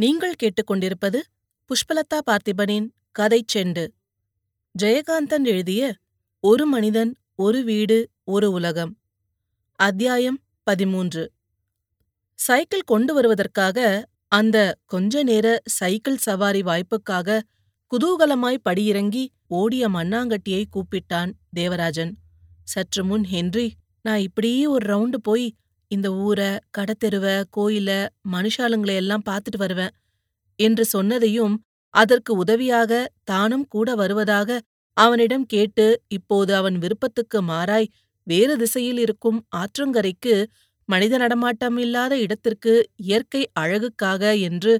நீங்கள் கேட்டுக்கொண்டிருப்பது புஷ்பலதா பார்த்திபனின் கதை செண்டு. ஜெயகாந்தன் எழுதிய ஒரு மனிதன் ஒரு வீடு ஒரு உலகம் அத்தியாயம் பதிமூன்று. சைக்கிள் கொண்டு வருவதற்காக அந்த கொஞ்ச நேர சைக்கிள் சவாரி வாய்ப்புக்காக குதூகலமாய் படியிறங்கி ஓடிய மண்ணாங்கட்டியை கூப்பிட்டான் தேவராஜன். சற்று முன் ஹென்றி நான் இப்படியே ஒரு ரவுண்டு போய் இந்த ஊர கடத்தெருவ கோயில மனுஷாளுங்களை எல்லாம் பார்த்துட்டு வருவேன். என்று சொன்னதையும் அதற்கு உதவியாக தானும் கூட வருவதாக அவனிடம் கேட்டு இப்போது அவன் விருப்பத்துக்கு மாறாய் வேறு திசையில் இருக்கும் ஆற்றங்கரைக்கு மனித நடமாட்டம் இல்லாத இடத்திற்கு இயற்கை அழகுக்காக என்று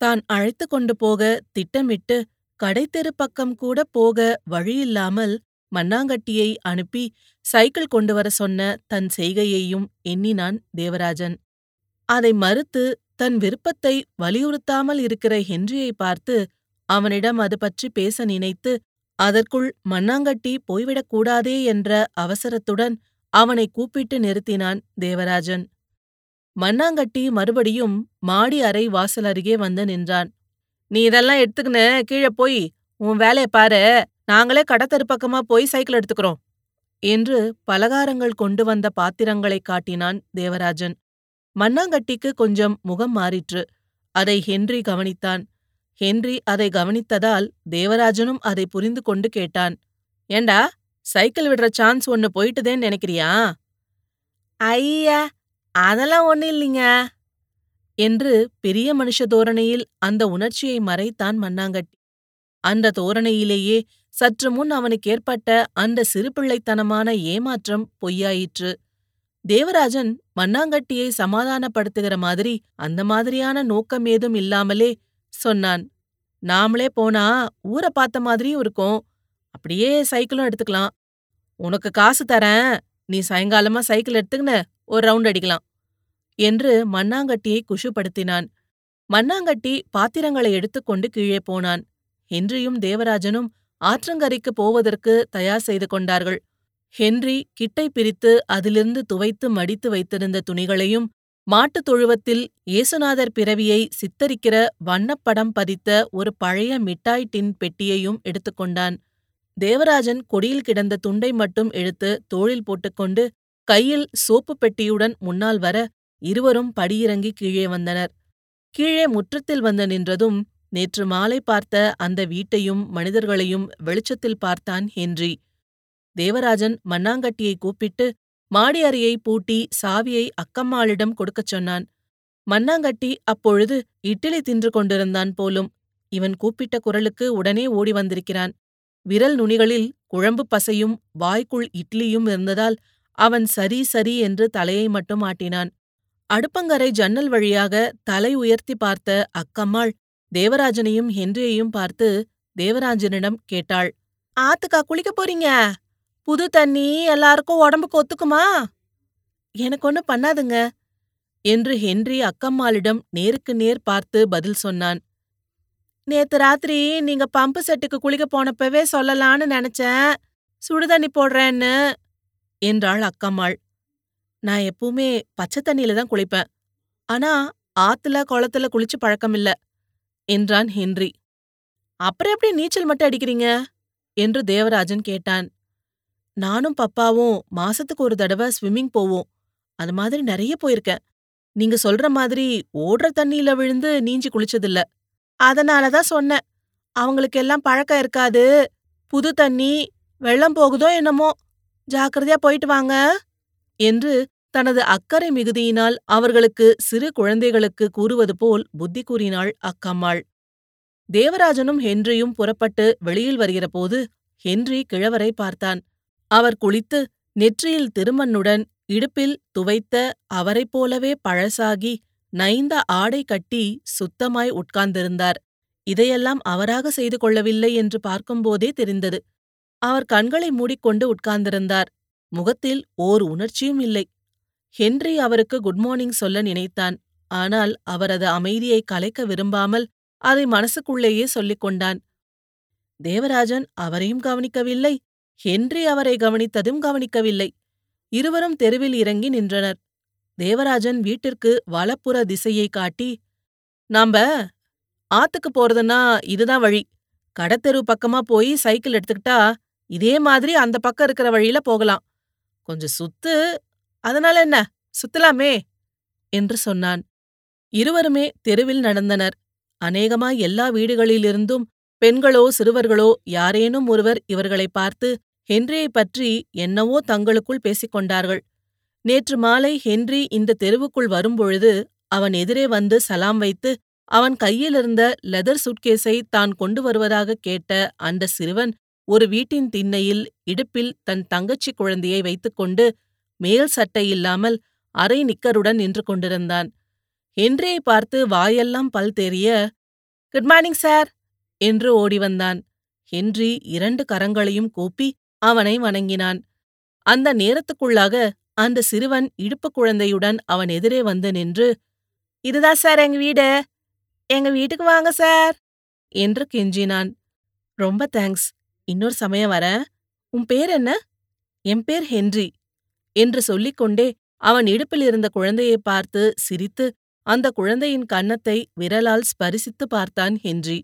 தான் அழைத்து கொண்டு போக திட்டமிட்டு கடைத்தெரு பக்கம் கூட போக வழியில்லாமல் மண்ணாங்கட்டியை அனுப்பி சைக்கிள் கொண்டு வர சொன்ன தன் செய்கையையும் எண்ணினான் தேவராஜன். அதை மறுத்து தன் விருப்பத்தை வலியுறுத்தாமல் இருக்கிற ஹென்ரியை பார்த்து அவனிடம் அது பற்றி பேச நினைத்து அதற்குள் மண்ணாங்கட்டி போய்விடக்கூடாதே என்ற அவசரத்துடன் அவனை கூப்பிட்டு நிறுத்தினான் தேவராஜன். மண்ணாங்கட்டி மறுபடியும் மாடி அறை வாசல் அருகே வந்து நின்றான். நீ இதெல்லாம் எடுத்துக்கின்னு கீழே போய் உன் வேலையை பாரு. நாங்களே கடத்தரு பக்கமா போய் சைக்கிள் எடுத்துக்கிறோம் என்று பலகாரங்கள் கொண்டு வந்த பாத்திரங்களை காட்டினான் தேவராஜன். மண்ணாங்கட்டிக்கு கொஞ்சம் முகம் மாறிற்று. அதை ஹென்றி கவனித்தான். ஹென்றி அதை கவனித்ததால் தேவராஜனும் அதை புரிந்து கொண்டு கேட்டான் ஏண்டா சைக்கிள் விடுற சான்ஸ் ஒன்னு போயிட்டுதேன்னு நினைக்கிறியா? ஐயா அதெல்லாம் ஒண்ணு இல்லைங்க. என்று பெரிய மனுஷ தோரணையில் அந்த உணர்ச்சியை மறைத்தான் மண்ணாங்கட்டி. அந்த தோரணையிலேயே சற்று முன் அவனுக்கு ஏற்பட்ட அந்த சிறுபிள்ளைத்தனமான ஏமாற்றம் பொய்யாயிற்று. தேவராஜன் மண்ணாங்கட்டியை சமாதானப்படுத்துகிற மாதிரி அந்த மாதிரியான நோக்கம் ஏதும் இல்லாமலே சொன்னான். நாமளே போனா ஊரை பார்த்த மாதிரியும் இருக்கும். அப்படியே சைக்கிளும் எடுத்துக்கலாம். உனக்கு காசு தரேன். நீ சாயங்காலமா சைக்கிள் எடுத்துக்கின்னு ஒரு ரவுண்ட் அடிக்கலாம் என்று மண்ணாங்கட்டியை குஷுப்படுத்தினான். மண்ணாங்கட்டி பாத்திரங்களை எடுத்துக்கொண்டு கீழே போனான். ஹென்ரியும் தேவராஜனும் ஆற்றங்கரைக்கு போவதற்கு தயார் செய்து கொண்டார்கள். ஹென்றி கிட்டை பிரித்து அதிலிருந்து துவைத்து மடித்து வைத்திருந்த துணிகளையும் மாட்டுத் தொழுவத்தில் இயேசுநாதர் பிறவியை சித்தரிக்கிற வண்ணப்படம் பதித்த ஒரு பழைய மிட்டாய் டின் பெட்டியையும் எடுத்துக்கொண்டான் தேவராஜன் கொடியில் கிடந்த துண்டை மட்டும் எடுத்து தோளில் போட்டுக்கொண்டு கையில் சோப்பு பெட்டியுடன் முன்னால் வர இருவரும் படியிறங்கி கீழே வந்தனர். கீழே முற்றத்தில் வந்து நின்றதும் நேற்று மாலை பார்த்த அந்த வீட்டையும் மனிதர்களையும் வெளிச்சத்தில் பார்த்தான் ஹென்றி. தேவராஜன் மண்ணாங்கட்டியை கூப்பிட்டு மாடி அறையை பூட்டி சாவியை அக்கம்மாளிடம் கொடுக்கச் சொன்னான். மண்ணாங்கட்டி அப்பொழுது இட்லி தின்று கொண்டிருந்தான் போலும். இவன் கூப்பிட்ட குரலுக்கு உடனே ஓடி வந்திருக்கிறான். விரல் நுனிகளில் குழம்பு பசையும் வாய்க்குள் இட்லியும் இருந்ததால் அவன் சரி சரி என்று தலையை மட்டும் ஆட்டினான். அடுப்பங்கரை ஜன்னல் வழியாக தலை உயர்த்தி பார்த்த அக்கம்மாள் தேவராஜனையும் ஹென்ரியையும் பார்த்து தேவராஜனிடம் கேட்டாள் ஆத்துக்கா குளிக்க போறீங்க? புது தண்ணி எல்லாருக்கும் உடம்புக்கு ஒத்துக்குமா? எனக்கு ஒன்னும் பண்ணாதுங்க என்று ஹென்றி அக்கம்மாளிடம் நேருக்கு நேர் பார்த்து பதில் சொன்னான். நேத்து ராத்திரி நீங்க பம்பு செட்டுக்கு குளிக்க போனப்பவே சொல்லலான்னு நினைச்சேன். சுடுதண்ணி போடுறேன்னு என்றாள் அக்கம்மாள். நான் எப்பவுமே பச்சை தண்ணியில தான் குளிப்பேன். ஆனா ஆத்துல குளத்துல குளிச்சு பழக்கமில்ல என்றான் ஹென்றி. அப்புறம் எப்படி நீச்சல் மட்டும் அடிக்கிறீங்க? என்று தேவராஜன் கேட்டான். நானும் பப்பாவும் மாசத்துக்கு ஒரு தடவை ஸ்விம்மிங் போவோம். அது மாதிரி நிறைய போயிருக்கேன். நீங்க சொல்ற மாதிரி ஓடுற தண்ணியில விழுந்து நீஞ்சி குளிச்சதில்ல. அதனாலதான் சொன்னேன். அவங்களுக்கு எல்லாம் பழக்கம் இருக்காது. புது தண்ணி வெள்ளம் போகுதோ என்னமோ. ஜாக்கிரதையா போயிட்டு வாங்க. என்று தனது அக்கறை மிகுதியினால் அவர்களுக்கு சிறு குழந்தைகளுக்கு கூறுவது போல் புத்தி கூறினாள் அக்கம்மாள். தேவராஜனும் ஹென்ரியும் புறப்பட்டு வெளியில் வருகிறபோது ஹென்றி கிழவரை பார்த்தான். அவர் குளித்து நெற்றியில் திருமண்ணுடன் இடுப்பில் துவைத்த அவரைப் போலவே பழசாகி நைந்த ஆடை கட்டி சுத்தமாய் உட்கார்ந்திருந்தார். இதையெல்லாம் அவராக செய்து கொள்ளவில்லை என்று பார்க்கும்போதே தெரிந்தது. அவர் கண்களை மூடிக்கொண்டு உட்கார்ந்திருந்தார். முகத்தில் ஓர் உணர்ச்சியும் இல்லை. ஹென்றி அவருக்கு குட் மார்னிங் சொல்ல நினைத்தான். ஆனால் அவரது அமைதியை கலைக்க விரும்பாமல் அதை மனசுக்குள்ளேயே சொல்லிக் கொண்டான். தேவராஜன் அவரையும் கவனிக்கவில்லை. ஹென்றி அவரை கவனித்ததும் கவனிக்கவில்லை. இருவரும் தெருவில் இறங்கி நின்றனர். தேவராஜன் வீட்டிற்கு வலப்புற திசையை காட்டி நாம்ப ஆத்துக்கு போறதுன்னா இதுதான் வழி. கடத்தெரு பக்கமா போய் சைக்கிள் எடுத்துக்கிட்டா இதே மாதிரி அந்த பக்கம் இருக்கிற வழியில போகலாம். கொஞ்சம் சுத்து அதனால என்ன? சுத்தலாமே! என்று சொன்னான். இருவருமே தெருவில் நடந்தனர். அநேகமாய் எல்லா வீடுகளிலிருந்தும் பெண்களோ சிறுவர்களோ யாரேனும் ஒருவர் இவர்களை பார்த்து ஹென்ரியைப் பற்றி என்னவோ தங்களுக்குள் பேசிக் கொண்டார்கள். நேற்று மாலை ஹென்றி இந்த தெருவுக்குள் வரும்பொழுது அவன் எதிரே வந்து சலாம் வைத்து அவன் கையிலிருந்த லெதர் சுட்கேஸை தான் கொண்டு வருவதாக கேட்ட அந்த சிறுவன் ஒரு வீட்டின் திண்ணையில் இடுப்பில் தன் தங்கச்சி குழந்தையை வைத்துக்கொண்டு மேல் சட்டை இல்லாமல் அரை நிக்கருடன் நின்று கொண்டிருந்தான். ஹென்ரியை பார்த்து வாயெல்லாம் பல் தெரிய குட் மார்னிங் சார் என்று ஓடி வந்தான். ஹென்றி இரண்டு கரங்களையும் கூப்பி அவனை வணங்கினான். அந்த நேரத்துக்குள்ளாக அந்த சிறுவன் இடுப்பு குழந்தையுடன் அவன் எதிரே வந்து நின்று இதுதான் சார் எங்க வீடு? எங்க வீட்டுக்கு வாங்க சார் என்று கெஞ்சினான். ரொம்ப தேங்க்ஸ். இன்னொரு சமயம் வரேன். உன் பேர் என்ன? என் பேர் ஹென்றி. என்று சொல்லிக்கொண்டே அவன் இடுப்பில் இருந்த குழந்தையை பார்த்து சிரித்து அந்த குழந்தையின் கன்னத்தை விரலால் ஸ்பரிசித்து பார்த்தான் ஹென்றி.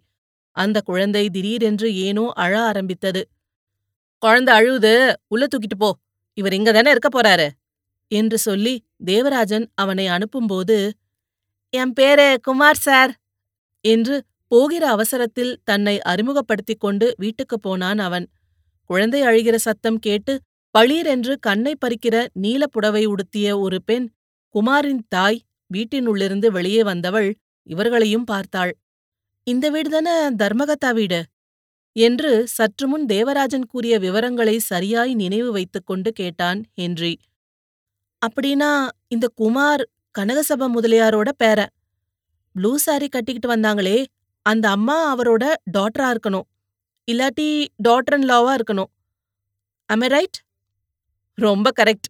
அந்த குழந்தை திடீரென்று ஏனோ அழ ஆரம்பித்தது. குழந்தை அழுவுது. உள்ள தூக்கிட்டு போ. இவர் இங்க தானே இருக்க போறாரு? என்று சொல்லி தேவராஜன் அவனை அனுப்பும்போது என் பேரு குமார் சார் என்று போகிற அவசரத்தில் தன்னை அறிமுகப்படுத்திக் கொண்டு வீட்டுக்குப் போனான் அவன். குழந்தை அழுகிற சத்தம் கேட்டு பளீரென்று கண்ணை பறிக்கிற நீலப் புடவை உடுத்திய ஒரு பெண் குமாரின் தாய் வீட்டினுள்ளிருந்து வெளியே வந்தவள் இவர்களையும் பார்த்தாள். இந்த வீடுதானே தர்மகத்தா வீடு என்று சற்றுமுன் தேவராஜன் கூறிய விவரங்களை சரியாய் நினைவு வைத்துக்கொண்டு கேட்டான் ஹென்றி. அப்படின்னா இந்த குமார் கனகசப முதலியாரோட பேரன் ப்ளூ சாரி கட்டிக்கிட்டு வந்தாங்களே அந்த அம்மா அவரோட டாட்டரா இருக்கணும். இல்லாட்டி டாட்டர் இன் லாவா இருக்கணும். அமே ரைட் ரொம்ப கரெக்ட்.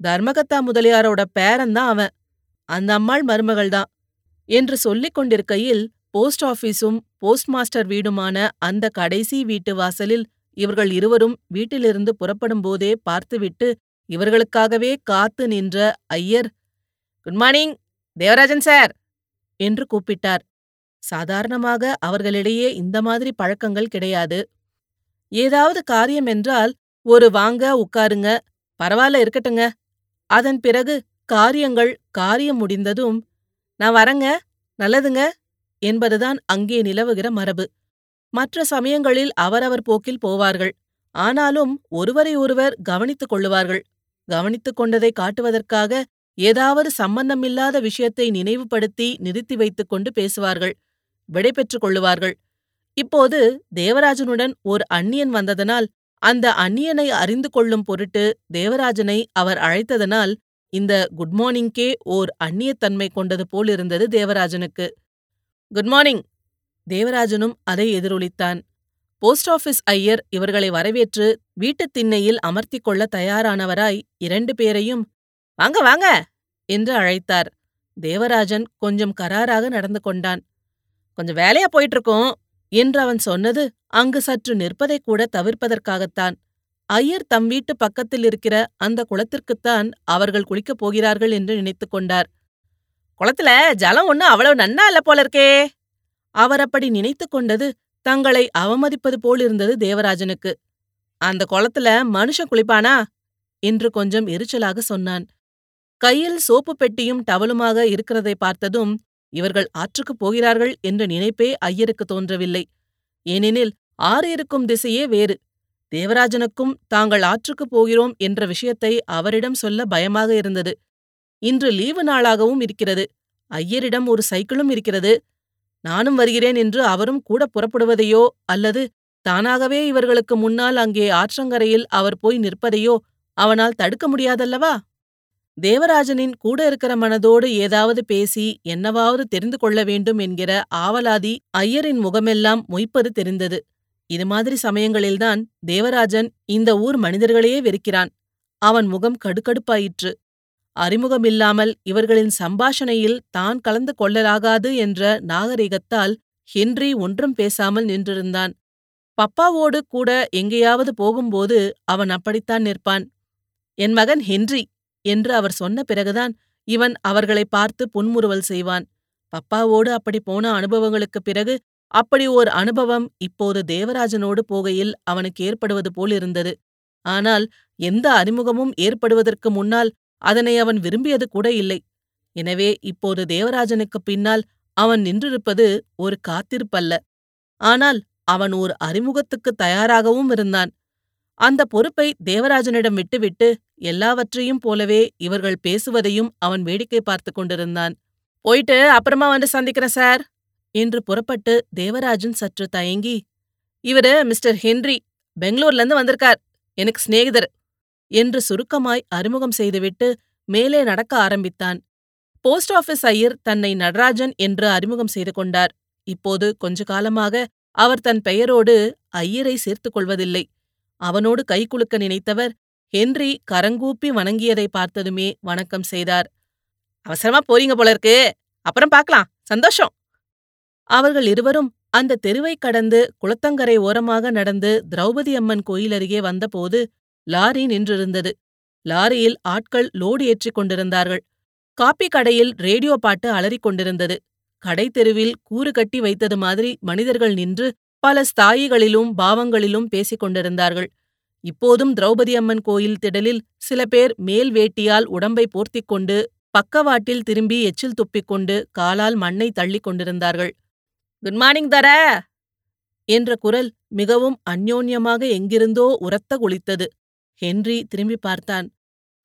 தர்மகத்தா முதலியாரோட பேரன்தான் அவன். அந்த அம்மாள் மருமகள் தான். என்று சொல்லிக் கொண்டிருக்கையில் போஸ்ட் ஆபீஸும் போஸ்ட் மாஸ்டர் வீடுமான அந்த கடைசி வீட்டு வாசலில் இவர்கள் இருவரும் வீட்டிலிருந்து புறப்படும் போதே பார்த்துவிட்டு இவர்களுக்காகவே காத்து நின்ற Iyer good morning Devarajan sir! என்று கூப்பிட்டார். சாதாரணமாக அவர்களிடையே இந்த மாதிரி பழக்கங்கள் கிடையாது. ஏதாவது காரியம் என்றால் ஒரு வாங்க உட்காருங்க பரவாயில்ல இருக்கட்டுங்க. அதன் பிறகு காரியங்கள் காரியம் முடிந்ததும் நான் வரங்க நல்லதுங்க என்பதுதான் அங்கே நிலவுகிற மரபு. மற்ற சமயங்களில் அவரவர் போக்கில் போவார்கள். ஆனாலும் ஒருவரை ஒருவர் கவனித்துக் கொள்ளுவார்கள். கவனித்துக் கொண்டதை காட்டுவதற்காக ஏதாவது சம்பந்தமில்லாத விஷயத்தை நினைவுபடுத்தி நிறுத்தி வைத்துக் கொண்டு பேசுவார்கள். விடை பெற்றுக் கொள்ளுவார்கள். இப்போது தேவராஜனுடன் ஓர் அந்நியன் வந்ததனால் அந்த அந்நியனை அறிந்து கொள்ளும் பொருட்டு தேவராஜனை அவர் அழைத்ததனால் இந்த குட் மார்னிங்கே ஓர் அந்நியத்தன்மை கொண்டது போலிருந்தது தேவராஜனுக்கு. Good morning! தேவராஜனும் அதை எதிரொலித்தான். போஸ்ட் ஆபீஸ் ஐயர் இவர்களை வரவேற்று வீட்டுத் திண்ணையில் அமர்த்திக் கொள்ள தயாரானவராய் இரண்டு பேரையும் வாங்க வாங்க! என்று அழைத்தார். தேவராஜன் கொஞ்சம் கராராக நடந்து கொண்டான். கொஞ்சம் வேலையா போயிட்டு இருக்கோம் என்று அவன் சொன்னது அங்கு சற்று நிற்பதைக் கூட தவிர்ப்பதற்காகத்தான். ஐயர் தம் வீட்டு பக்கத்தில் இருக்கிற அந்த குளத்திற்குத்தான் அவர்கள் குளிக்கப் போகிறார்கள் என்று நினைத்துக் கொண்டார். குளத்துல ஜலம் ஒன்னும் அவ்வளவு நன்னா இல்ல போல இருக்கே அவர் அப்படி நினைத்து கொண்டது தங்களை அவமதிப்பது போலிருந்தது தேவராஜனுக்கு. அந்த குளத்துல மனுஷன் குளிப்பானா? என்று கொஞ்சம் எரிச்சலாக சொன்னான். கையில் சோப்பு பெட்டியும் டவலுமாக இருக்கிறதை பார்த்ததும் இவர்கள் ஆற்றுக்குப் போகிறார்கள் என்ற நினைப்பே ஐயருக்கு தோன்றவில்லை. ஏனெனில் ஆறு இருக்கும் திசையே வேறு. தேவராஜனுக்கும் தாங்கள் ஆற்றுக்குப் போகிறோம் என்ற விஷயத்தை அவரிடம் சொல்ல பயமாக இருந்தது. இன்று லீவு நாளாகவும் இருக்கிறது. ஐயரிடம் ஒரு சைக்கிளும் இருக்கிறது. நானும் வருகிறேன் என்று அவரும் கூட புறப்படுவதையோ அல்லது தானாகவே இவர்களுக்கு முன்னால் அங்கே ஆற்றங்கரையில் அவர் போய் நிற்பதையோ அவனால் தடுக்க முடியாதல்லவா? தேவராஜனின் கூட இருக்கிற மனதோடு ஏதாவது பேசி என்னவாவது தெரிந்து கொள்ள வேண்டும் என்கிற ஆவலாதி ஐயரின் முகமெல்லாம் மொய்ப்பது தெரிந்தது. இது மாதிரி சமயங்களில்தான் தேவராஜன் இந்த ஊர் மனிதர்களையே வெறுக்கிறான். அவன் முகம் கடுக்கடுப்பாயிற்று. அறிமுகமில்லாமல் இவர்களின் சம்பாஷணையில் தான் கலந்து கொள்ளலாகாது என்ற நாகரிகத்தால் ஹென்றி ஒன்றும் பேசாமல் நின்றிருந்தான். பப்பாவோடு கூட எங்கேயாவது போகும்போது அவன் அப்படித்தான் நிற்பான். என் மகன் ஹென்றி என்று அவர் சொன்ன பிறகுதான் இவன் அவர்களை பார்த்து புன்முறுவல் செய்வான். பப்பாவோடு அப்படி போன அனுபவங்களுக்குப் பிறகு அப்படி ஓர் அனுபவம் இப்போது தேவராஜனோடு போகையில் அவனுக்கு ஏற்படுவது போலிருந்தது ஆனால் எந்த அறிமுகமும் ஏற்படுவதற்கு முன்னால் அதனை அவன் விரும்பியது கூட இல்லை. எனவே இப்போது தேவராஜனுக்குப் பின்னால் அவன் நின்றிருப்பது ஒரு காத்திருப்பல்ல. ஆனால் அவன் ஓர் அறிமுகத்துக்கு தயாராகவும் இருந்தான். அந்த பொறுப்பை தேவராஜனிடம் விட்டுவிட்டு எல்லாவற்றையும் போலவே இவர்கள் பேசுவதையும் அவன் வேடிக்கை பார்த்து கொண்டிருந்தான். போயிட்டு அப்புறமா வந்து சந்திக்கிறேன் சார் என்று புறப்பட்டு தேவராஜன் சற்று தயங்கி இவரு மிஸ்டர் ஹென்றி பெங்களூர்ல இருந்து வந்திருக்கார் எனக்கு சிநேகிதர் என்று சுருக்கமாய் அறிமுகம் செய்துவிட்டு மேலே நடக்க ஆரம்பித்தான். போஸ்ட் ஆபீஸ் ஐயர் தன்னை நடராஜன் என்று அறிமுகம் செய்து கொண்டார். இப்போது கொஞ்ச காலமாக அவர் தன் பெயரோடு ஐயரை சேர்த்துக் கொள்வதில்லை. அவனோடு கைகுலுக்க நினைத்தவர் ஹென்றி கரங்கூப்பி வணங்கியதை பார்த்ததுமே வணக்கம் செய்தார். அவசரமா போறீங்க போல இருக்கு அப்புறம் பார்க்கலாம். சந்தோஷம். அவர்கள் இருவரும் அந்த தெருவைக் கடந்து குளத்தங்கரை ஓரமாக நடந்து திரௌபதி அம்மன் கோயில் அருகே வந்தபோது லாரி நின்றிருந்தது. லாரியில் ஆட்கள் லோடு ஏற்றிக் கொண்டிருந்தார்கள். காப்பி கடையில் ரேடியோ பாட்டு அலறிக் கொண்டிருந்தது. கடை தெருவில் கூறு கட்டி வைத்தது மாதிரி மனிதர்கள் நின்று பல ஸ்தாயிகளிலும் பாவங்களிலும் பேசிக் கொண்டிருந்தார்கள். இப்போதும் திரௌபதி அம்மன் கோயில் திடலில் சில பேர் மேல் வேட்டியால் உடம்பை போர்த்திக் கொண்டு பக்கவாட்டில் திரும்பி எச்சில் துப்பிக்கொண்டு காலால் மண்ணை தள்ளிக் கொண்டிருந்தார்கள். குட் மார்னிங் தர! என்ற குரல் மிகவும் அந்யோன்யமாக எங்கிருந்தோ உரத்த குளித்தது. ஹென்றி திரும்பி பார்த்தான்.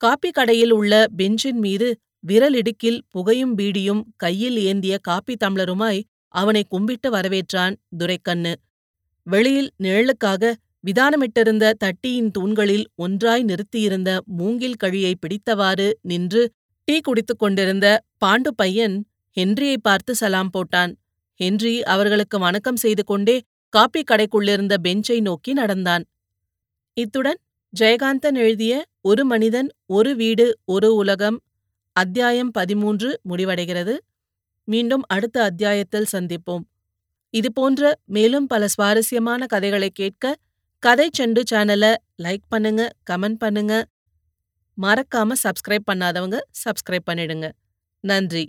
காப்பி கடையில் உள்ள பெஞ்சின் மீது விரலிடுக்கில் புகையும் பீடியும் கையில் ஏந்திய காப்பி தம்ளருமாய் அவனை கும்பிட்டு வரவேற்றான் துரைக்கண்ணு. வெளியில் நிழலுக்காக விதானமிட்டிருந்த தட்டியின் தூண்களில் ஒன்றாய் நிறுத்தியிருந்த மூங்கில் கழியை பிடித்தவாறு நின்று டீ குடித்துக் கொண்டிருந்த பாண்டு பையன் ஹென்ரியை பார்த்து சலாம் போட்டான். ஹென்றி அவர்களுக்கு வணக்கம் செய்து கொண்டே காப்பி கடைக்குள்ளிருந்த பெஞ்சை நோக்கி நடந்தான். இத்துடன் ஜெயகாந்தன் எழுதிய ஒரு மனிதன் ஒரு வீடு ஒரு உலகம் அத்தியாயம் பதிமூன்று முடிவடைகிறது. மீண்டும் அடுத்த அத்தியாயத்தில் சந்திப்போம். இதுபோன்ற மேலும் பல சுவாரஸ்யமான கதைகளை கேட்க கதை செண்டு சேனலை லைக் பண்ணுங்க கமெண்ட் பண்ணுங்க. மறக்காம சப்ஸ்கிரைப் பண்ணாதவங்க சப்ஸ்கிரைப் பண்ணிடுங்க. நன்றி.